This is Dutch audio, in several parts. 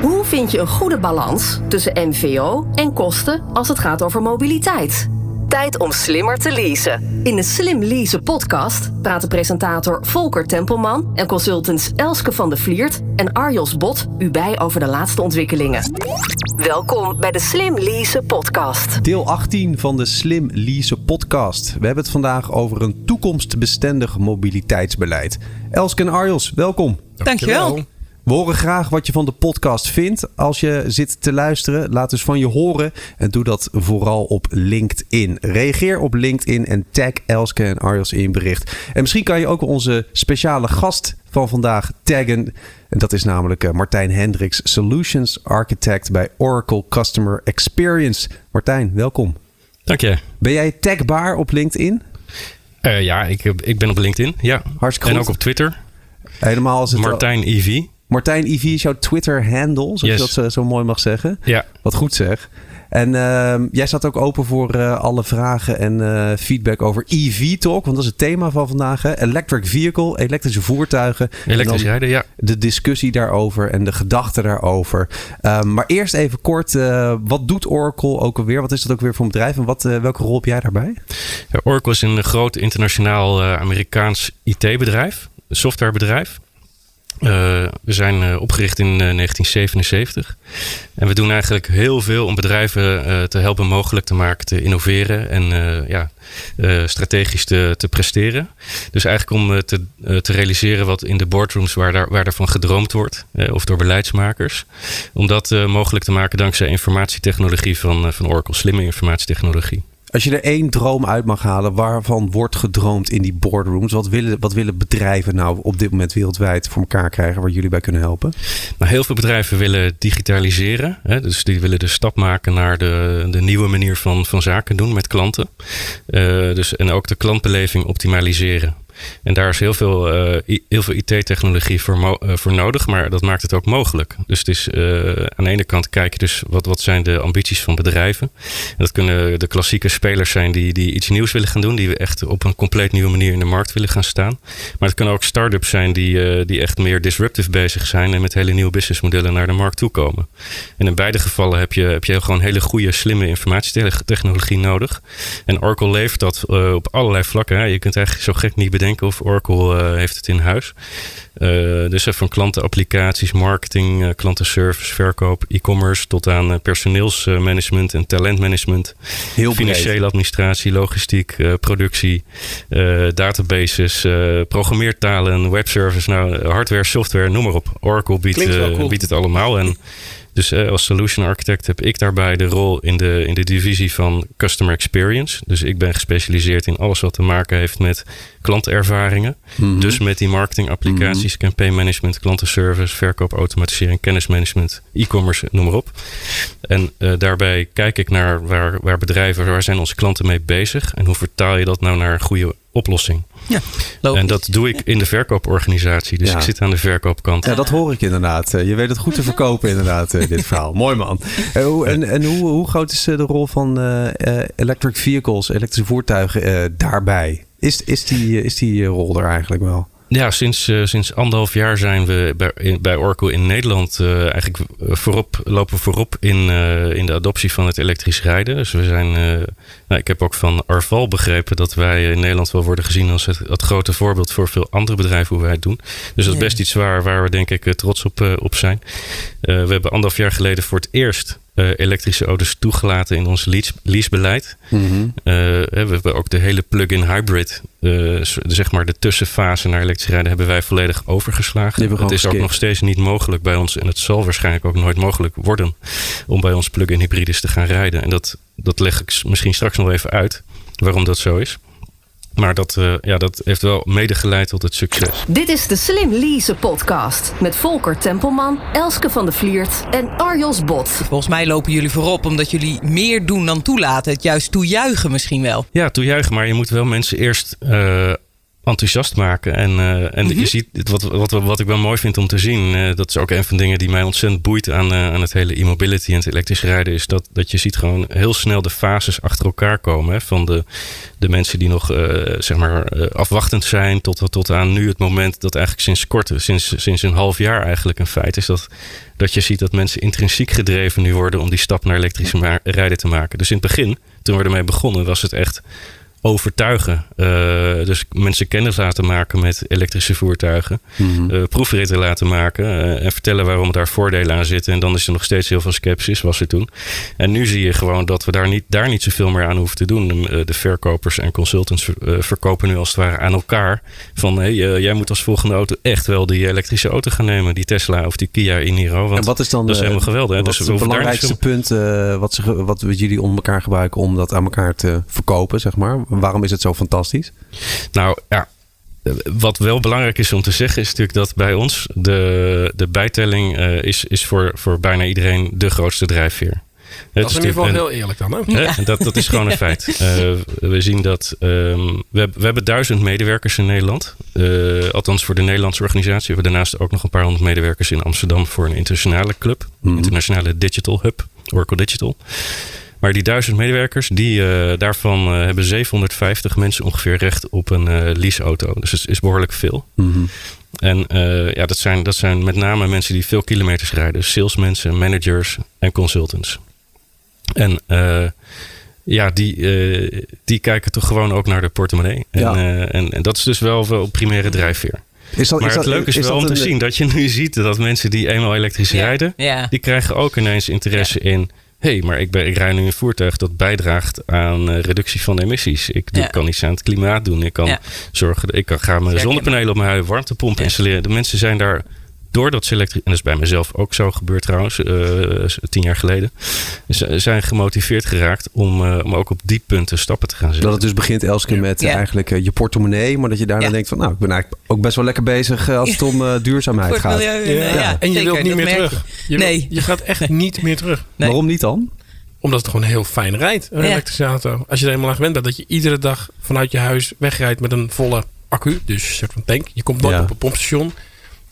Hoe vind je een goede balans tussen MVO en kosten als het gaat over mobiliteit? Tijd om slimmer te leasen. In de Slim Leasen podcast praten presentator Volker Tempelman en consultants Elske van de Vliert en Arjos Bot u bij over de laatste ontwikkelingen. Welkom bij de Slim Leasen podcast. Deel 18 van de Slim Leasen podcast. We hebben het vandaag over een toekomstbestendig mobiliteitsbeleid. Elske en Arjos, welkom. Dankjewel. We horen graag wat je van de podcast vindt. Als je zit te luisteren, laat dus van je horen. En doe dat vooral op LinkedIn. Reageer op LinkedIn en tag Elske en Arjos in bericht. En misschien kan je ook onze speciale gast van vandaag taggen. En dat is namelijk eh, Martijn Hendricks, Solutions Architect bij Oracle Customer Experience. Martijn, welkom. Dank je. Ben jij tagbaar op LinkedIn? Uh, ja, ik, ik ben op LinkedIn. Ja. Hartstikke En ook op Twitter. Helemaal als het Martijn EV. Martijn IV is jouw Twitter-handle, zoals Yes. je dat zo, zo mooi mag zeggen. Ja. Wat goed zeg. En ehm, jij staat ook open voor eh, alle vragen en eh, feedback over EV-talk. Want dat is het thema van vandaag. Hè? Electric vehicle, elektrische voertuigen. Elektrisch rijden, ja. De discussie daarover en de gedachten daarover. Ehm, maar eerst even kort, eh, wat doet Oracle ook alweer? Wat is dat ook weer voor een bedrijf? En wat, eh, welke rol heb jij daarbij? Ja, Oracle is een groot internationaal eh, Amerikaans IT-bedrijf, een softwarebedrijf. Eh, we zijn eh, opgericht in eh, 1977. En we doen eigenlijk heel veel om bedrijven te helpen mogelijk te maken, te innoveren en ja, strategisch te, te presteren. Dus eigenlijk om te, te realiseren wat in de boardrooms waar, daar, waar daarvan gedroomd wordt, of door beleidsmakers. Om dat mogelijk te maken dankzij informatietechnologie van, van Oracle, slimme informatietechnologie. Als je er één droom uit mag halen, waarvan wordt gedroomd in die boardrooms? Wat willen, wat willen bedrijven nou op dit moment wereldwijd voor elkaar krijgen waar jullie bij kunnen helpen? Nou, heel veel bedrijven willen digitaliseren. Hè, dus die willen de stap maken naar de, de nieuwe manier van, van zaken doen met klanten. Eh, dus, en ook de klantbeleving optimaliseren. En daar is heel veel, eh, heel veel IT-technologie eh, voor nodig, maar dat maakt het ook mogelijk. Dus het is, eh, aan de ene kant kijk je dus wat, wat zijn de ambities van bedrijven. En dat kunnen de klassieke spelers zijn die, die iets nieuws willen gaan doen, die echt op een compleet nieuwe manier in de markt willen gaan staan. Maar het kunnen ook start-ups zijn die, die echt meer disruptive bezig zijn en met hele nieuwe businessmodellen naar de markt toe komen. En in beide gevallen heb je, heb je gewoon hele goede, slimme informatietechnologie nodig. En Oracle levert dat op allerlei vlakken. Je kunt eigenlijk zo gek niet bedenken of Oracle eh, heeft het in huis. Eh, dus van klantenapplicaties, marketing, eh, klantenservice, verkoop, e-commerce tot aan personeelsmanagement en talentmanagement. Heel Financiële administratie, logistiek, productie, databases, programmeertalen, webservice, nou, hardware, software, noem maar op. Oracle biedt, biedt het allemaal. En dus eh, als solution architect heb ik daarbij de rol in de, in de divisie van customer experience. Dus ik ben gespecialiseerd in alles wat te maken heeft met klantervaringen. Mhm. Dus met die marketingapplicaties, campaign management, klantenservice, verkoop, automatisering, kennismanagement, e-commerce, noem maar op. En eh, daarbij kijk ik naar waar, waar bedrijven, waar zijn onze klanten mee bezig en hoe vertaal je dat nou naar een goede oplossing. Ja, logisch. En dat doe ik in de verkooporganisatie. Dus Ja. ik zit aan de verkoopkant. Ja, dat hoor ik inderdaad. Eh, Je weet het goed te verkopen inderdaad, eh, dit verhaal. Mooi man. Eh, En, en hoe, hoe groot is de rol van electric vehicles, elektrische voertuigen daarbij? Is, is, die, is die rol er eigenlijk wel? Ja, sinds, eh, sinds anderhalf jaar zijn we bij, in- bij Oracle in Nederland eh, eigenlijk voorop, lopen we voorop in, eh, in de adoptie van het elektrisch rijden. Dus we zijn, eh, nou, ik heb ook van Arval begrepen dat wij in Nederland wel worden gezien als het, het grote voorbeeld voor veel andere bedrijven hoe wij het doen. Dus dat is best iets waar, waar we denk ik eh, trots op, eh, op zijn. Eh, we hebben anderhalf jaar geleden voor het eerst eh, elektrische auto's toegelaten in ons lease, leasebeleid. Mhm. Eh, we hebben ook de hele plug-in hybrid, eh, zeg maar de tussenfase naar elektrisch rijden, hebben wij volledig overgeslagen. Het is ook nog steeds niet mogelijk bij ons en het zal waarschijnlijk ook nooit mogelijk worden om bij ons plug-in hybrides te gaan rijden. En dat, dat leg ik misschien straks nog even uit waarom dat zo is. Maar dat, eh, ja, dat heeft wel mede geleid tot het succes. Dit is de Slim Leasen podcast met Volker Tempelman, Elske van de Vliert en Arjos Bot. Volgens mij lopen jullie voorop omdat jullie meer doen dan toelaten. Het juist toejuichen misschien wel. Ja, toejuichen, maar je moet wel mensen eerst eh, enthousiast maken. En, uh, en Mhm. je ziet, wat, wat, wat ik wel mooi vind om te zien, eh, dat is ook een van de dingen die mij ontzettend boeit aan, eh, aan het hele e-mobility en het elektrisch rijden, is dat, dat je ziet gewoon heel snel de fases achter elkaar komen. Hè, van de, de mensen die nog eh, zeg maar eh, afwachtend zijn tot, tot aan nu het moment dat eigenlijk sinds kort, sinds, sinds een half jaar eigenlijk een feit is dat, dat je ziet dat mensen intrinsiek gedreven nu worden om die stap naar elektrisch ma- rijden te maken. Dus in het begin, toen we ermee begonnen, was het echt overtuigen. Eh, dus mensen kennis laten maken met elektrische voertuigen. Eh, proefritten laten maken. eh, en vertellen waarom daar voordelen aan zitten. En dan is er nog steeds heel veel sceptisch, was er toen. En nu zie je gewoon dat we daar niet, daar niet zoveel meer aan hoeven te doen. De, de verkopers en consultants verkopen nu als het ware aan elkaar. Van hey, jij moet als volgende auto echt wel die elektrische auto gaan nemen. Die Tesla of die Kia Iniro. Want en wat is dan dat is helemaal geweldig. Hè? Wat Dus is het belangrijkste punt wat, ze, wat jullie onder elkaar gebruiken om dat aan elkaar te verkopen, zeg maar? Waarom is het zo fantastisch? Nou ja, wat wel belangrijk is om te zeggen, is natuurlijk dat bij ons de, de bijtelling eh, is, is voor, voor bijna iedereen de grootste drijfveer. Het Dat is in ieder geval heel eerlijk dan. Hè? Dat, dat is gewoon een feit. Eh, we zien dat ehm, we, hebben- we hebben duizend medewerkers in Nederland. Eh, althans voor de Nederlandse organisatie. We hebben daarnaast ook nog een paar honderd medewerkers in Amsterdam voor een internationale club. Mhm. Internationale Digital Hub, Oracle Digital. Maar die duizend medewerkers, die, eh, daarvan eh, hebben 750 mensen ongeveer recht op een eh, leaseauto. Dus het is behoorlijk veel. Mhm. En eh, ja, dat zijn, dat zijn met name mensen die veel kilometers rijden. Salesmensen, managers en consultants. En eh, ja, die, eh, die kijken toch gewoon ook naar de portemonnee. En, Ja. eh, en, en dat is dus wel wel primaire drijfveer. Is dat, Maar is het dat, leuke is, wel om te een- zien dat je nu ziet dat mensen die eenmaal elektrisch Ja. rijden, Ja. die krijgen ook ineens interesse in. Hé, hey, maar ik, ben, ik rij nu een voertuig dat bijdraagt aan eh, reductie van emissies. Ik doe, Ja. kan iets aan het klimaat doen. Ik kan Ja. zorgen. Ik kan, ga mijn zonnepanelen op mijn huis, warmtepomp installeren. De mensen zijn daar doordat ze elektrisch. En dat is bij mezelf ook zo gebeurd trouwens, eh, tien jaar geleden. Ze zijn gemotiveerd geraakt om, eh, om ook op die punten stappen te gaan zetten. Dat het dus begint elke keer met Ja. eigenlijk eh, je portemonnee. Maar dat je daarna Ja. denkt van nou, ik ben eigenlijk ook best wel lekker bezig als het om eh, duurzaamheid gaat. milieu. en, Ja. ja, en je zeker, wilt niet dat meer terug. je. Je, Nee. je gaat echt niet meer terug. Nee. Waarom niet dan? Omdat het gewoon heel fijn rijdt, een Ja. elektrische auto. Als je er eenmaal aan gewend bent dat je iedere dag vanuit je huis wegrijdt met een volle accu. Dus een soort van tank. Je komt nooit Ja. op een pompstation.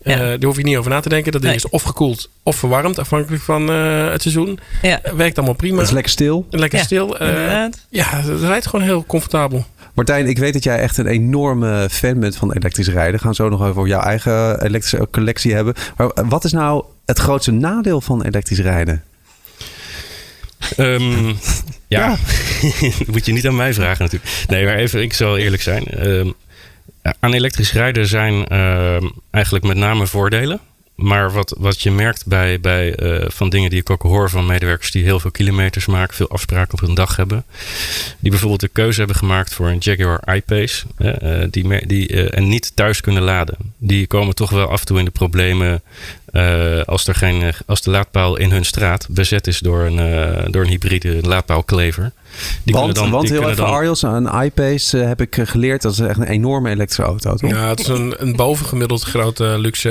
Ja. Eh, daar hoef je niet over na te denken. Dat ding Nee. is of gekoeld of verwarmd, afhankelijk van eh, het seizoen. Ja, Eh, werkt allemaal prima. Het is lekker stil. Lekker Ja, stil. Eh, ja, het rijdt gewoon heel comfortabel. Martijn, ik weet dat jij echt een enorme fan bent van elektrisch rijden. We gaan zo nog over jouw eigen elektrische collectie hebben. Maar wat is nou het grootste nadeel van elektrisch rijden? Ehm, ja, dat moet je niet aan mij vragen natuurlijk. Nee, maar even, ik zal eerlijk zijn. Ehm, aan elektrisch rijden zijn ehm, eigenlijk met name voordelen. Maar wat, wat je merkt bij, bij eh, van dingen die ik ook hoor van medewerkers die heel veel kilometers maken, veel afspraken op een dag hebben. Die bijvoorbeeld de keuze hebben gemaakt voor een Jaguar I-Pace. eh, eh, die, die, eh, en niet thuis kunnen laden. Die komen toch wel af en toe in de problemen eh, als, er geen, eh, als de laadpaal in hun straat bezet is door een, eh, door een hybride laadpaalklever. Die want dan, want die heel even dan, een iPace heb ik geleerd. Dat is echt een enorme elektrische auto, toch? Ja, het is een, een bovengemiddeld grote luxe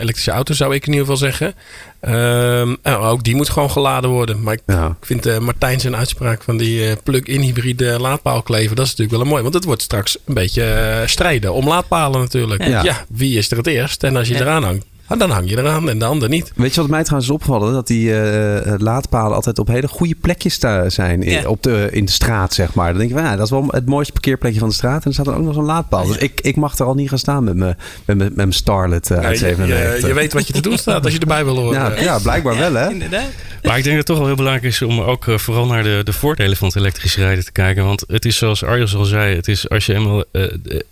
elektrische auto, zou ik in ieder geval zeggen. Ehm, ook die moet gewoon geladen worden. Maar ik Ja. Ik vind eh, Martijn zijn uitspraak van die eh, plug-in hybride laadpaalklever, dat is natuurlijk wel een mooi. Want het wordt straks een beetje strijden om laadpalen natuurlijk. Ja. Ja. wie is er het eerst? En als je Ja. eraan hangt, ah, dan hang je eraan en de ander niet. Weet je wat mij trouwens is opgevallen? Dat die eh, laadpalen altijd op hele goede plekjes zijn in, Ja. op de, in de straat, zeg maar. Dan denk ik, van, ja, dat is wel het mooiste parkeerplekje van de straat. En er staat er ook nog zo'n laadpaal. Dus ik, ik mag er al niet gaan staan met mijn met mijn- met mijn Starlet eh, Ja, uit je, je, 97. je weet wat je te doen staat als je erbij wil horen. ja, ja, blijkbaar wel, hè? Inderdaad. Maar ik denk dat het toch wel heel belangrijk is om ook eh, vooral naar de, de voordelen van het elektrisch rijden te kijken. Want het is zoals Arjos al zei, het is als je eenmaal eh,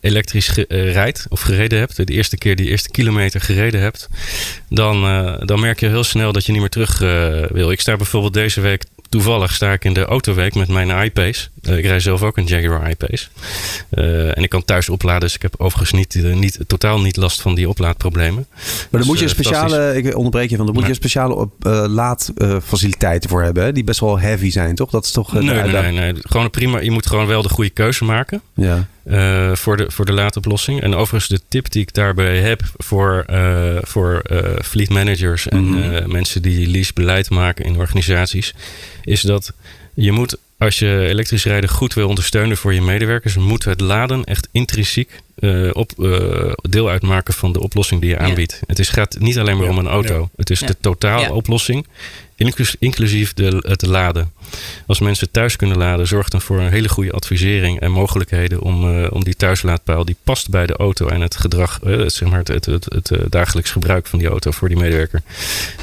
elektrisch ge- eh, rijdt of gereden hebt, de eerste keer die eerste kilometer gereden hebt, dan, eh, dan merk je heel snel dat je niet meer terug eh, wil. Ik sta bijvoorbeeld deze week, toevallig sta ik in de autoweek met mijn iPace. Eh, ik rij zelf ook een Jaguar iPace. Eh, en ik kan thuis opladen, dus ik heb overigens niet, eh, niet, totaal niet last van die oplaadproblemen. Maar daar Dus, moet je een speciale, ik onderbreek je van, daar moet je een speciale laadfaciliteiten voor hebben, hè? Die best wel heavy zijn, toch? Dat is toch Nee, nee, nee, nee. Gewoon een prima. Je moet gewoon wel de goede keuze maken. Ja. voor, de, voor de laadoplossing. En overigens de tip die ik daarbij heb voor, voor fleet managers en Mhm. mensen die leasebeleid maken in organisaties, is dat je moet, als je elektrisch rijden goed wil ondersteunen voor je medewerkers, moet het laden echt intrinsiek eh, op, eh, deel uitmaken van de oplossing die je Ja. aanbiedt. Het is, gaat niet alleen maar Ja. om een auto. Ja. Het is de totale oplossing. Inclus- inclusief de, het laden. Als mensen thuis kunnen laden, zorgt dan voor een hele goede advisering en mogelijkheden om, eh, om die thuislaadpaal die past bij de auto en het gedrag, het, zeg maar het, het, het, het, dagelijks gebruik van die auto voor die medewerker.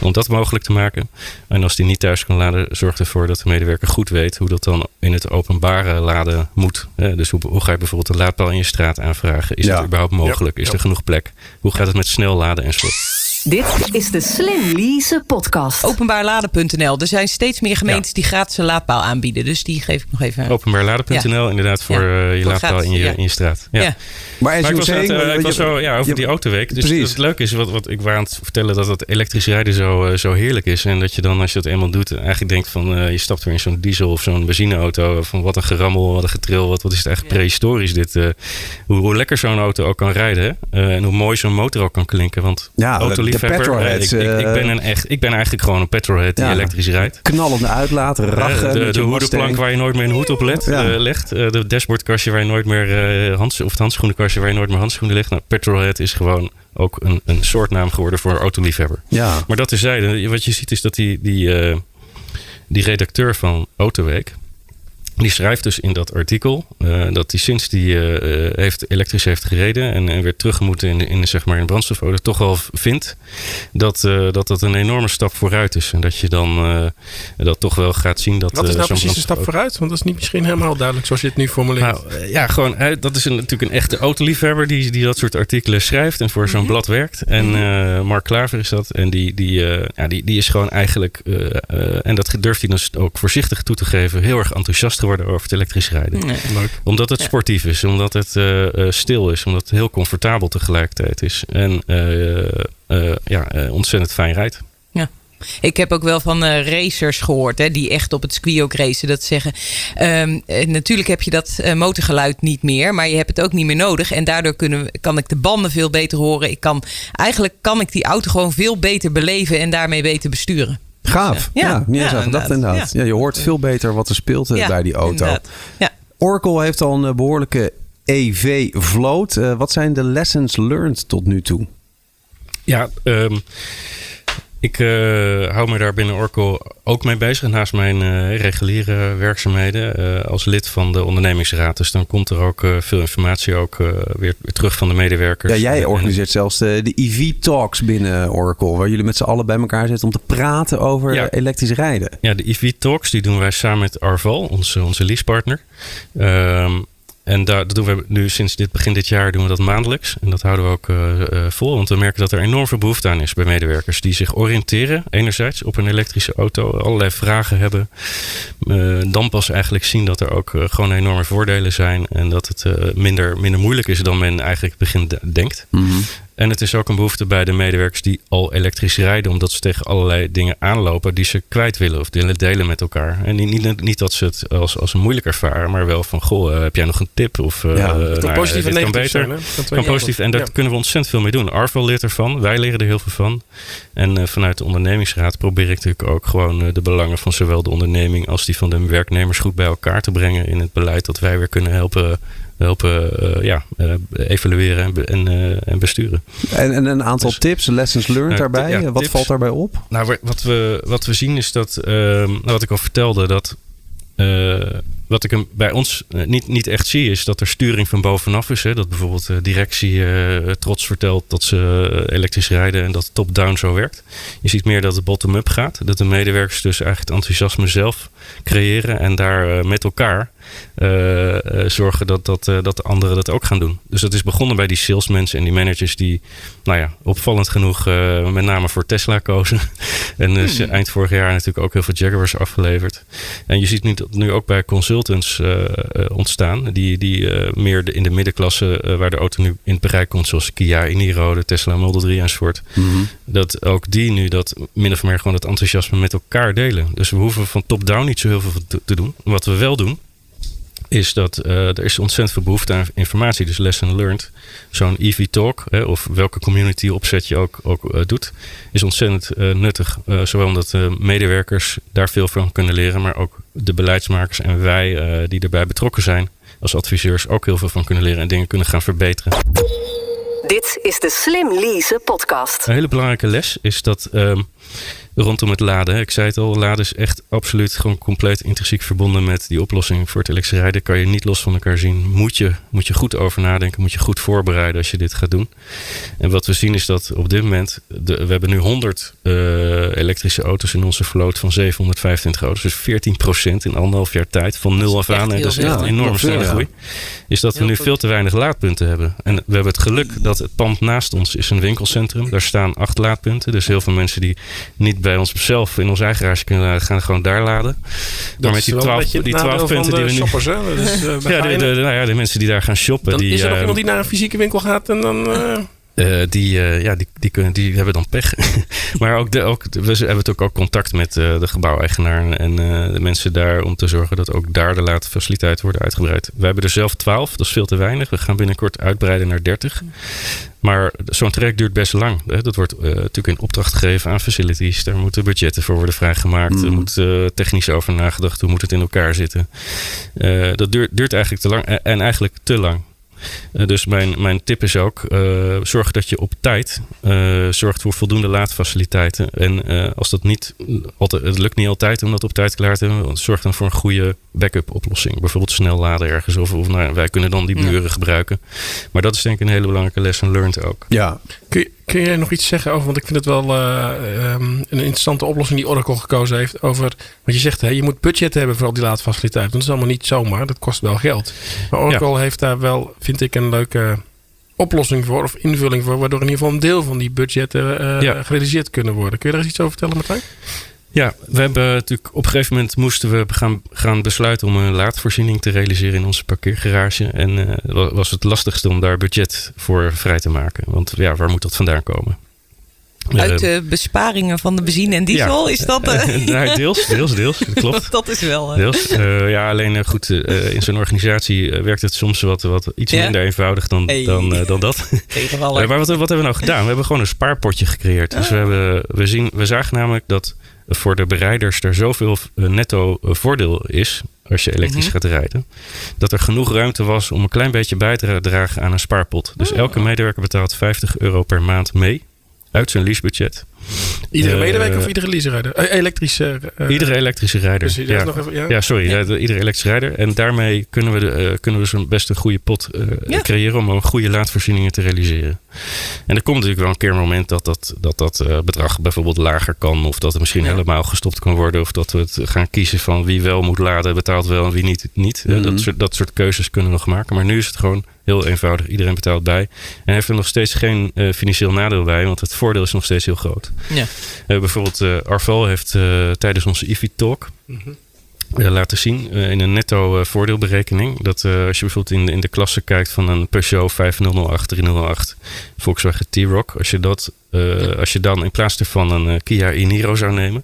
Om dat mogelijk te maken. En als die niet thuis kan laden, zorgt ervoor dat de medewerker goed weet hoe dat dan in het openbare laden moet. Dus hoe, hoe ga je bijvoorbeeld een laadpaal in je straat aanvragen? Is Ja. dat überhaupt mogelijk? Ja. Is er genoeg plek? Hoe gaat het met snel laden enzovoort? Dit is de Slim Lease podcast. Openbaarladen.nl. Er zijn steeds meer gemeentes die gratis een laadpaal aanbieden. Dus die geef ik nog even. Openbaarladen.nl, inderdaad, voor Ja. eh, je Voor laadpaal gratis, in je, ja. in je straat. Ja. Ja. Maar Maar ik was, saying, eh, ik je- was zo, ja, over je- die autoweek. Dus Precies. het leuke is, wat, wat ik was aan het vertellen, dat het elektrisch rijden zo, eh, zo heerlijk is. En dat je dan, als je dat eenmaal doet, eigenlijk denkt van, eh, je stapt weer in zo'n diesel of zo'n benzineauto. Van wat een gerammel, wat een getril, wat, wat is het echt prehistorisch dit. eh, hoe, hoe lekker zo'n auto ook kan rijden. hè. Eh, en hoe mooi zo'n motor ook kan klinken. Want Ja, de- de petrolheads, eh, ik, ik, ik eh, ben een echt, ik ben eigenlijk gewoon een petrolhead die elektrisch rijdt. knallende uitlaat, rachen. Eh, de met de je hoedenplank waar je nooit meer een hoed op let, legt. De dashboardkastje waar je nooit meer hands, of het handschoenenkastje waar je nooit meer handschoenen legt. Nou, Petrolhead is gewoon ook een, een soortnaam geworden voor een autoliefhebber. Ja, Maar dat terzijde, wat je ziet is dat die, die, die redacteur van Autoweek, die schrijft dus in dat artikel eh, dat hij sinds die eh, eh, heeft, elektrisch heeft gereden en, en weer terug moet in, in, zeg maar in brandstofauto, toch wel vindt dat, eh, dat dat een enorme stap vooruit is. En dat je dan eh, dat toch wel gaat zien dat. Wat is nou precies de stap vooruit? Want dat is niet misschien helemaal duidelijk zoals je het nu formuleert. nou, ja, gewoon, dat is een, natuurlijk een echte autoliefhebber die, die dat soort artikelen schrijft en voor zo'n blad werkt. En eh, Mark Klaver is dat. En die, die, eh, ja, die, die is gewoon eigenlijk, en dat durft hij dus ook voorzichtig toe te geven, heel erg enthousiast geworden over het elektrisch rijden. Nee. Leuk. Omdat het sportief is, omdat het eh, eh, stil is, omdat het heel comfortabel tegelijkertijd is. En eh, eh, ja, eh, ontzettend fijn rijdt. Ik heb ook wel van eh, racers gehoord, hè, die echt op het circuit ook racen. Dat zeggen, ehm, eh, natuurlijk heb je dat eh, motorgeluid niet meer, maar je hebt het ook niet meer nodig. En daardoor kunnen, we- kan ik de banden veel beter horen. Ik kan, eigenlijk kan ik die auto gewoon veel beter beleven en daarmee beter besturen. Gaaf. Ja, Ja, niet eens ja, aan gedacht inderdaad. inderdaad. Ja, je hoort veel beter wat er speelt eh, Ja, bij die auto. inderdaad. Ja. Oracle heeft al een eh, behoorlijke EV-vloot. Eh, wat zijn de lessons learned tot nu toe? Ja, ehm, ik eh, hou me daar binnen Oracle ook mee bezig. Naast mijn eh, reguliere werkzaamheden eh, als lid van de ondernemingsraad. Dus dan komt er ook veel informatie ook, weer, weer terug van de medewerkers. Ja, jij En- organiseert zelfs de, de EV-talks binnen Oracle. Waar jullie met z'n allen bij elkaar zitten om te praten over Ja. elektrisch rijden. Ja, de EV Talks die doen wij samen met Arval, onze, onze leasepartner. Ehm, en daar, dat doen we nu sinds dit, begin dit jaar doen we dat maandelijks. En dat houden we ook eh, eh, vol. Want we merken dat er enorm veel behoefte aan is bij medewerkers. Die zich oriënteren enerzijds op een elektrische auto. Allerlei vragen hebben. Eh, dan pas eigenlijk zien dat er ook gewoon enorme voordelen zijn. En dat het minder, minder moeilijk is dan men eigenlijk begint denkt. En het is ook een behoefte bij de medewerkers die al elektrisch rijden, omdat ze tegen allerlei dingen aanlopen die ze kwijt willen of willen delen met elkaar. En niet, niet, niet dat ze het als, als een moeilijk ervaren, maar wel van: Goh, eh, heb jij nog een tip? Of eh, Ja, Het kan positief en dit kan negatief beter. zijn. Kan positief en daar kunnen we ontzettend veel mee doen. Arval leert ervan, wij leren er heel veel van. En eh, vanuit de ondernemingsraad probeer ik natuurlijk ook gewoon de belangen van zowel de onderneming als die van de werknemers goed bij elkaar te brengen in het beleid dat wij weer kunnen helpen, helpen eh, ja, eh, evalueren en, eh, en besturen. En, en een aantal Dus- tips, lessons learned Nou, daarbij. ja, wat tips. valt daarbij op? Nou, wa- wat we, wat we zien is dat, ehm, wat ik al vertelde, dat wat ik hem bij ons niet, niet echt zie, is dat er sturing van bovenaf is. Hè? Dat bijvoorbeeld de directie trots vertelt dat ze elektrisch rijden en dat top-down zo werkt. Je ziet meer dat het bottom-up gaat. Dat de medewerkers dus eigenlijk het enthousiasme zelf creëren en daar met elkaar eh, eh, zorgen dat, dat, eh, dat de anderen dat ook gaan doen. Dus dat is begonnen bij die salesmensen en die managers die, nou ja, opvallend genoeg met name voor Tesla kozen. en dus eind vorig jaar natuurlijk ook heel veel Jaguars afgeleverd. En je ziet nu, nu ook bij consultants ontstaan, die, die meer de, in de middenklasse waar de auto nu in het bereik komt, zoals Kia, Iniro, de Tesla Model 3 enzovoort. Dat ook die nu dat min of meer gewoon het enthousiasme met elkaar delen. Dus we hoeven van top-down niet zo heel veel te doen. Wat we wel doen, is dat eh, er is ontzettend veel behoefte aan informatie. Dus lesson learned. Zo'n EV Talk, hè, of welke community opzet je ook, ook eh, doet, is ontzettend eh, nuttig. Zowel omdat medewerkers daar veel van kunnen leren, maar ook de beleidsmakers en wij die erbij betrokken zijn, als adviseurs ook heel veel van kunnen leren en dingen kunnen gaan verbeteren. Dit is de Slim Lease podcast. Een hele belangrijke les is dat ehm, rondom het laden. Ik zei het al, laden is echt absoluut gewoon compleet intrinsiek verbonden met die oplossing voor het elektrische rijden. Kan je niet los van elkaar zien. Moet je, moet je goed over nadenken, moet je goed voorbereiden als je dit gaat doen. En wat we zien is dat op dit moment, de, we hebben nu 100 uh, elektrische auto's in onze vloot van 725 auto's. Dus 14% in anderhalf jaar tijd van nul af aan. En dat is echt een enorme snelle groei. Is dat we nu veel te weinig laadpunten hebben. En we hebben het geluk dat het pand naast ons is een winkelcentrum. Daar staan acht laadpunten. Dus heel veel mensen die niet bij ons zelf in ons eigen garage kunnen laden, gaan gewoon daar laden. Dat maar met die 12, die 12 punten die we nu. Shoppers, hè? Dus, uh, ja, de, de, nou ja, de mensen die daar gaan shoppen. Dan die, is er nog uh, iemand die naar een fysieke winkel gaat en dan. Uh... Uh, die, uh, ja, die, die, kunnen, die hebben dan pech. maar ook, de, ook we hebben natuurlijk ook contact met uh, de gebouweigenaar en de mensen daar om te zorgen dat ook daar de laadfaciliteiten worden uitgebreid. We hebben er zelf 12, dat is veel te weinig. We gaan binnenkort uitbreiden naar 30. Maar zo'n traject duurt best lang. Hè. Dat wordt natuurlijk in opdracht gegeven aan facilities. Daar moeten budgetten voor worden vrijgemaakt. Mm. Er moet technisch over nagedacht. Hoe moet het in elkaar zitten? dat duurt, duurt eigenlijk te lang en eigenlijk te lang. Uh, dus mijn, mijn tip is ook: uh, zorg dat je op tijd uh, zorgt voor voldoende laadfaciliteiten. En als dat niet altijd, het lukt niet altijd om dat op tijd klaar te hebben, zorg dan voor een goede backup oplossing. Bijvoorbeeld snel laden ergens. Of, of nou, wij kunnen dan die buren ja. gebruiken. Maar dat is denk ik een hele belangrijke lesson learned ook. Ja. Kun je, kun je nog iets zeggen over? Want ik vind het wel um, een interessante oplossing die Oracle gekozen heeft. Over wat je zegt, hè, je moet budget hebben voor al die laadfaciliteiten. Dat is allemaal niet zomaar. Dat kost wel geld. Maar Oracle ja. heeft daar wel, vind ik, een leuke oplossing voor of invulling voor, waardoor in ieder geval een deel van die budgetten uh, ja. gerealiseerd kunnen worden. Kun je daar eens iets over vertellen, Martijn? Ja, we hebben natuurlijk op een gegeven moment moesten we gaan, gaan besluiten om een laadvoorziening te realiseren in onze parkeergarage. En uh, was het lastigste om daar budget voor vrij te maken. Want ja, waar moet dat vandaan komen? Uit de besparingen van de benzine en diesel, ja, is dat? Uh... nou, deels, deels, deels. Dat klopt. dat is wel. Deels. Uh, ja, alleen goed, in zo'n organisatie werkt het soms wat, wat iets ja? minder eenvoudig dan, hey. dan, dan dat. maar wat, wat hebben we nou gedaan? We hebben gewoon een spaarpotje gecreëerd. Dus we, hebben, we, zien, we zagen namelijk dat voor de bereiders er zoveel netto voordeel is als je elektrisch mm -hmm. gaat rijden. Dat er genoeg ruimte was om een klein beetje bij te dragen aan een spaarpot. Dus elke medewerker betaalt 50 euro per maand mee uit zijn leasebudget. Iedere medewerker uh, of iedere leaserijder? Uh, elektrische. Uh, iedere elektrische rijder. Dus ja. Nog even, ja? ja. sorry. Ja. Ja, iedere elektrische rijder. En daarmee kunnen we, de, kunnen we zo'n best een goede pot creëren om een goede laadvoorzieningen te realiseren. En er komt natuurlijk wel een keer een moment dat dat, dat, dat bedrag bijvoorbeeld lager kan. Of dat het misschien helemaal gestopt kan worden. Of dat we het gaan kiezen van wie wel moet laden, betaalt wel en wie niet. niet. Mm -hmm. dat, soort, dat soort keuzes kunnen we nog maken. Maar nu is het gewoon heel eenvoudig. Iedereen betaalt bij. En heeft er nog steeds geen uh, financieel nadeel bij, want het voordeel is nog steeds heel groot. Ja. Uh, bijvoorbeeld uh, Arval heeft tijdens onze IFI Talk mm -hmm. laten zien in een netto voordeelberekening dat als je bijvoorbeeld in de, in de klasse kijkt van een Peugeot 5008 308 Volkswagen T-Roc, als je dat als je dan in plaats ervan een Kia e-Niro zou nemen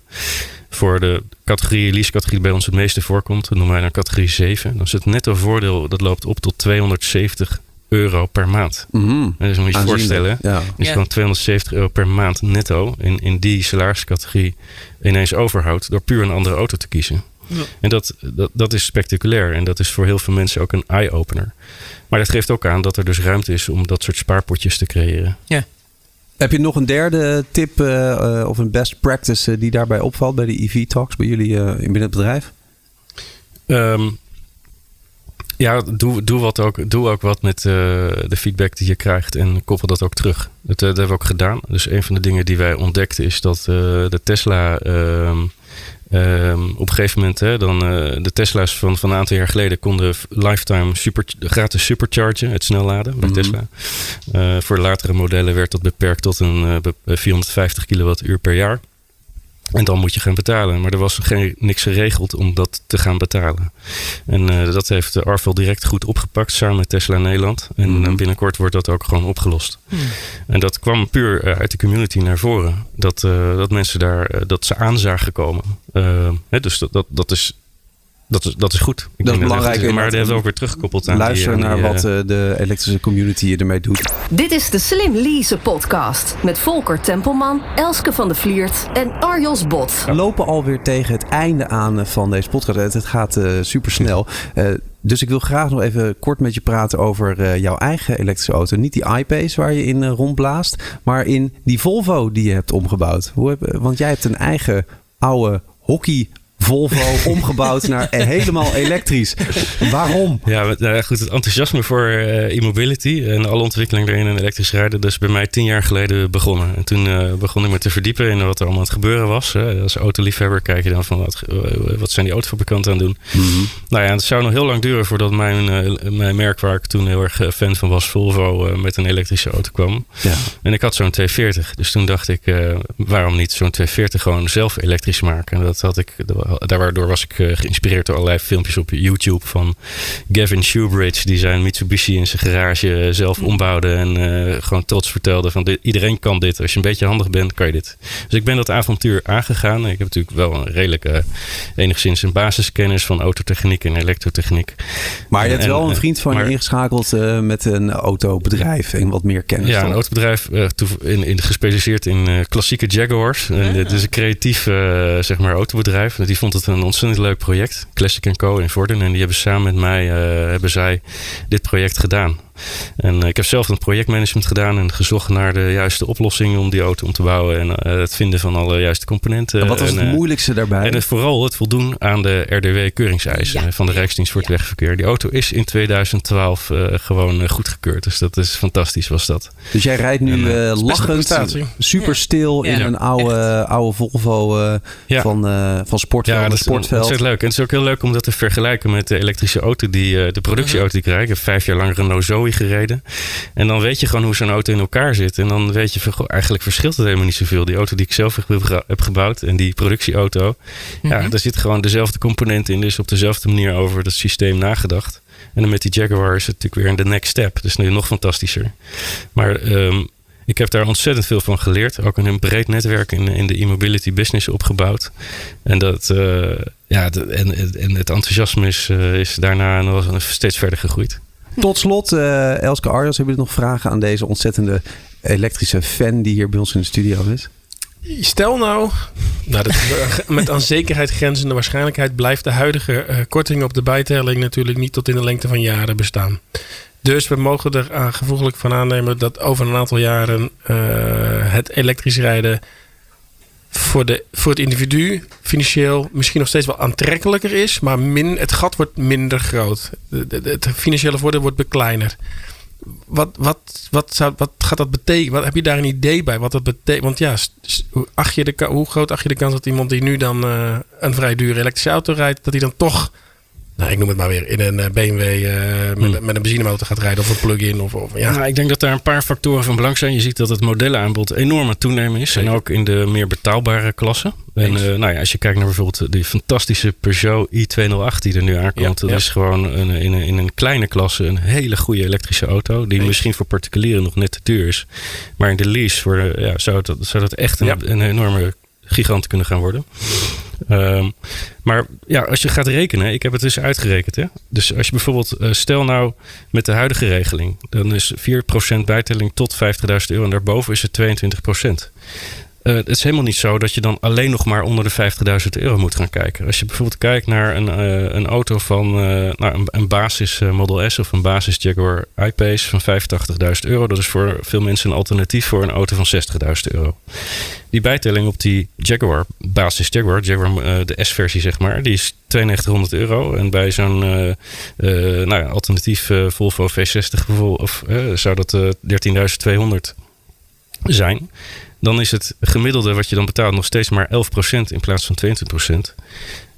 voor de categorie lease-categorie die bij ons het meeste voorkomt, dat noemen wij dan categorie 7. Dan is het netto voordeel, dat loopt op tot 270 euro per maand. Mm -hmm. Dus moet je je voorstellen, ja. is ja. gewoon 270 euro per maand netto in, in die salariscategorie ineens overhoudt door puur een andere auto te kiezen. Ja. En dat, dat, dat is spectaculair en dat is voor heel veel mensen ook een eye-opener. Maar dat geeft ook aan dat er dus ruimte is om dat soort spaarpotjes te creëren. Ja. Heb je nog een derde tip uh, uh, of een best practice uh, die daarbij opvalt bij de EV Talks bij jullie in binnen het bedrijf? Um, ja, doe, doe, wat ook, doe ook wat met de feedback die je krijgt en koppel dat ook terug. Dat, dat hebben we ook gedaan. Dus een van de dingen die wij ontdekten is dat de Tesla. Um, Um, op een gegeven moment, hè, dan, uh, de Tesla's van, van een aantal jaar geleden konden lifetime super, gratis superchargen, het snelladen bij mm -hmm. Tesla. Voor latere modellen werd dat beperkt tot een uh, 450 kilowattuur per jaar. En dan moet je gaan betalen. Maar er was geen, niks geregeld om dat te gaan betalen. En uh, dat heeft Arvel direct goed opgepakt samen met Tesla Nederland. En mm -hmm. binnenkort wordt dat ook gewoon opgelost. Mm. En dat kwam puur uh, uit de community naar voren. Dat, uh, dat mensen daar, dat ze aan zagen komen. Hè, dus dat, dat, dat is dat is, dat is goed. Ik dat is belangrijk. Dat, maar dat hebben we ook weer teruggekoppeld aan Luister die, naar die, wat uh, de elektrische community ermee doet. Dit is de Slim Lease podcast. Met Volker Tempelman, Elske van de Vliert en Arjos Bot. We lopen alweer tegen het einde aan van deze podcast. Het gaat uh, super snel. Uh, dus ik wil graag nog even kort met je praten over uh, jouw eigen elektrische auto. Niet die iPace waar je in uh, rondblaast, maar in die Volvo die je hebt omgebouwd. Hoe heb, want jij hebt een eigen oude hockey Volvo omgebouwd naar helemaal elektrisch. Waarom? Ja, nou goed, het enthousiasme voor uh, e-mobility en alle ontwikkeling erin en elektrisch rijden, is bij mij tien jaar geleden begonnen. En toen uh, begon ik me te verdiepen in wat er allemaal aan het gebeuren was. Hè. Als autoliefhebber kijk je dan van wat, eh, wat zijn die autofabrikanten aan het doen. Mm -hmm. Nou ja, het zou nog heel lang duren voordat mijn, uh, mijn merk waar ik toen heel erg fan van was, Volvo, met een elektrische auto kwam. Ja. En ik had zo'n 240. Dus toen dacht ik, waarom niet zo'n 240 gewoon zelf elektrisch maken? En dat had ik daardoor was ik uh, geïnspireerd door allerlei filmpjes op YouTube van Gavin Shoebridge, die zijn Mitsubishi in zijn garage eh, zelf ombouwde en uh, gewoon trots vertelde van dit, iedereen kan dit. Als je een beetje handig bent, kan je dit. Dus ik ben dat avontuur aangegaan. Ik heb natuurlijk wel een redelijke, enigszins een basiskennis van autotechniek en elektrotechniek. Maar je hebt en, wel een vriend van maar, je ingeschakeld uh, met een autobedrijf en wat meer kennis. Ja, een autobedrijf in, in, gespecialiseerd in klassieke Jaguars. En, dit is een creatief zeg maar autobedrijf. Die vond het een ontzettend leuk project. Classic Co. in Vorden. En die hebben samen met mij uh, hebben zij dit project gedaan. En uh, ik heb zelf een projectmanagement gedaan en gezocht naar de juiste oplossingen om die auto om te bouwen. En uh, het vinden van alle juiste componenten. En wat was en, het moeilijkste daarbij? En het, vooral het voldoen aan de RDW-keuringseisen ja. van de Rijksdienst voor het ja. Wegverkeer. Die auto is in 2012 gewoon goedgekeurd. Dus dat is fantastisch was dat. Dus jij rijdt nu en, lachend, super stil in een oude, oude Volvo van, van Sportveld. Ja, dat is ontzettend leuk. En het is ook heel leuk om dat te vergelijken met de elektrische auto, die, de productieauto die ik rijd. Ik heb vijf jaar lang Renault Zoe gereden. En dan weet je gewoon hoe zo'n auto in elkaar zit. En dan weet je, eigenlijk verschilt het helemaal niet zoveel. Die auto die ik zelf heb gebouwd en die productieauto. Ja, mhm. daar zit gewoon dezelfde componenten in. Dus op dezelfde manier over het systeem nagedacht. En dan met die Jaguar is het natuurlijk weer in de next step. Dus nu nog fantastischer. Maar um, ik heb daar ontzettend veel van geleerd. Ook een breed netwerk in, in de e-mobility business opgebouwd. En, dat, uh, ja, de, en, en het enthousiasme is, uh, is daarna nog steeds verder gegroeid. Tot slot, uh, Elske Arjas, hebben jullie nog vragen aan deze ontzettende elektrische fan die hier bij ons in de studio is? Stel nou, nou dat, met aan zekerheid grenzende waarschijnlijkheid blijft de huidige uh, korting op de bijtelling natuurlijk niet tot in de lengte van jaren bestaan. Dus we mogen er gevoeglijk van aannemen dat over een aantal jaren het elektrisch rijden voor, de, voor het individu financieel misschien nog steeds wel aantrekkelijker is, maar min, het gat wordt minder groot. Het financiële voordeel wordt bekleiner. Wat, wat, wat, zou, wat gaat dat betekenen? Wat, heb je daar een idee bij? Wat dat betekent? Want ja, je de, hoe groot acht je de kans dat iemand die nu dan uh, een vrij dure elektrische auto rijdt, dat hij dan toch nou, ik noem het maar weer, in een eh, BMW uh, met, hmm. met, een benzinemotor gaat rijden of een plug-in. Of, of, ja. Nou, ik denk dat daar een paar factoren van belang zijn. Je ziet dat het modellenaanbod enorm aan toenemen is. En ook in de meer betaalbare klassen. En uh, nou ja, als je kijkt naar bijvoorbeeld die fantastische Peugeot i208 die er nu aankomt. Ja, dat is gewoon een, in, een, in een kleine klasse een hele goede elektrische auto. Die misschien voor particulieren nog net te duur is. Maar in de lease voor, ja, zou, dat, zou dat echt een, een enorme gigant kunnen gaan worden. Um, maar ja, als je gaat rekenen, ik heb het dus uitgerekend. Hè? Dus als je bijvoorbeeld, uh, stel nou met de huidige regeling, dan is 4% bijtelling tot 50.000 euro en daarboven is het 22%. Uh, het is helemaal niet zo dat je dan alleen nog maar onder de 50.000 euro moet gaan kijken. Als je bijvoorbeeld kijkt naar een, uh, een auto van uh, nou, een, een, basis Model S of een basis Jaguar I-Pace van 85.000 euro. Dat is voor veel mensen een alternatief voor een auto van 60.000 euro. Die bijtelling op die Jaguar, basis Jaguar, Jaguar de S-versie zeg maar, die is 9200 euro. En bij zo'n nou alternatief Volvo V60 of, zou dat 13.200 zijn dan is het gemiddelde wat je dan betaalt nog steeds maar 11% in plaats van 22%.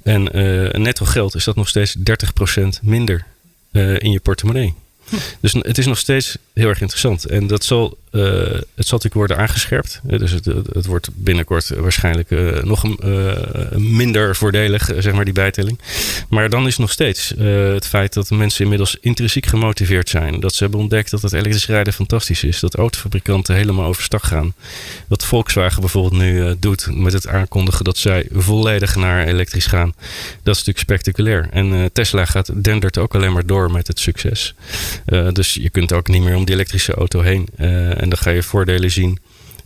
En uh, netto geld is dat nog steeds 30% minder uh, in je portemonnee. Hm. Dus het is nog steeds heel erg interessant. En dat zal uh, het zal natuurlijk worden aangescherpt. dus het, het, wordt binnenkort waarschijnlijk uh, nog uh, minder voordelig, zeg maar, die bijtelling. Maar dan is nog steeds het feit dat mensen inmiddels intrinsiek gemotiveerd zijn. Dat ze hebben ontdekt dat het elektrisch rijden fantastisch is. Dat autofabrikanten helemaal overstag gaan. Wat Volkswagen bijvoorbeeld nu doet met het aankondigen dat zij volledig naar elektrisch gaan. Dat is natuurlijk spectaculair. En Tesla gaat dendert ook alleen maar door met het succes. dus je kunt ook niet meer om die elektrische auto heen. En dan ga je voordelen zien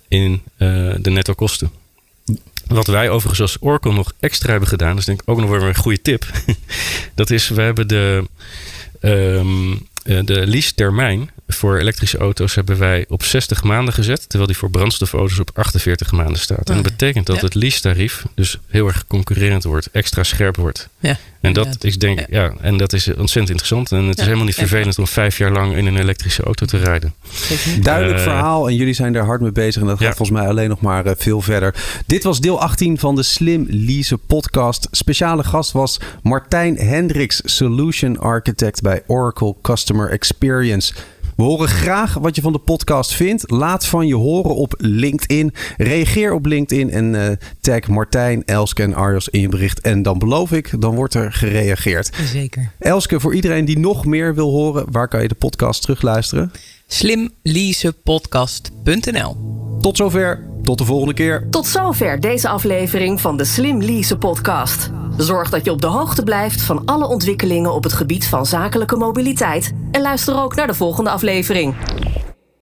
in uh, de netto kosten. Wat wij overigens als Oracle nog extra hebben gedaan, dat is denk ik ook nog weer een goede tip. dat is, we hebben de, um, de lease termijn voor elektrische auto's hebben wij op 60 maanden gezet. Terwijl die voor brandstofauto's op 48 maanden staat. En dat betekent dat het lease-tarief dus heel erg concurrerend wordt. Extra scherp wordt. Ja, en dat, ik denk, ja. en dat is ontzettend interessant. En het is helemaal niet vervelend om vijf jaar lang in een elektrische auto te rijden. Duidelijk uh, verhaal. En jullie zijn daar hard mee bezig. En dat gaat volgens mij alleen nog maar uh, veel verder. Dit was deel 18 van de Slim Lease podcast. Speciale gast was Martijn Hendricks, Solution Architect bij Oracle Customer Experience. We horen graag wat je van de podcast vindt. Laat van je horen op LinkedIn. Reageer op LinkedIn en uh, tag Martijn, Elske en Arjos in je bericht. En dan beloof ik, dan wordt er gereageerd. Zeker. Elske, voor iedereen die nog meer wil horen, waar kan je de podcast terugluisteren? slimleasepodcast.nl Tot zover. Tot de volgende keer. Tot zover deze aflevering van de Slim Lease podcast. Zorg dat je op de hoogte blijft van alle ontwikkelingen op het gebied van zakelijke mobiliteit. En luister ook naar de volgende aflevering.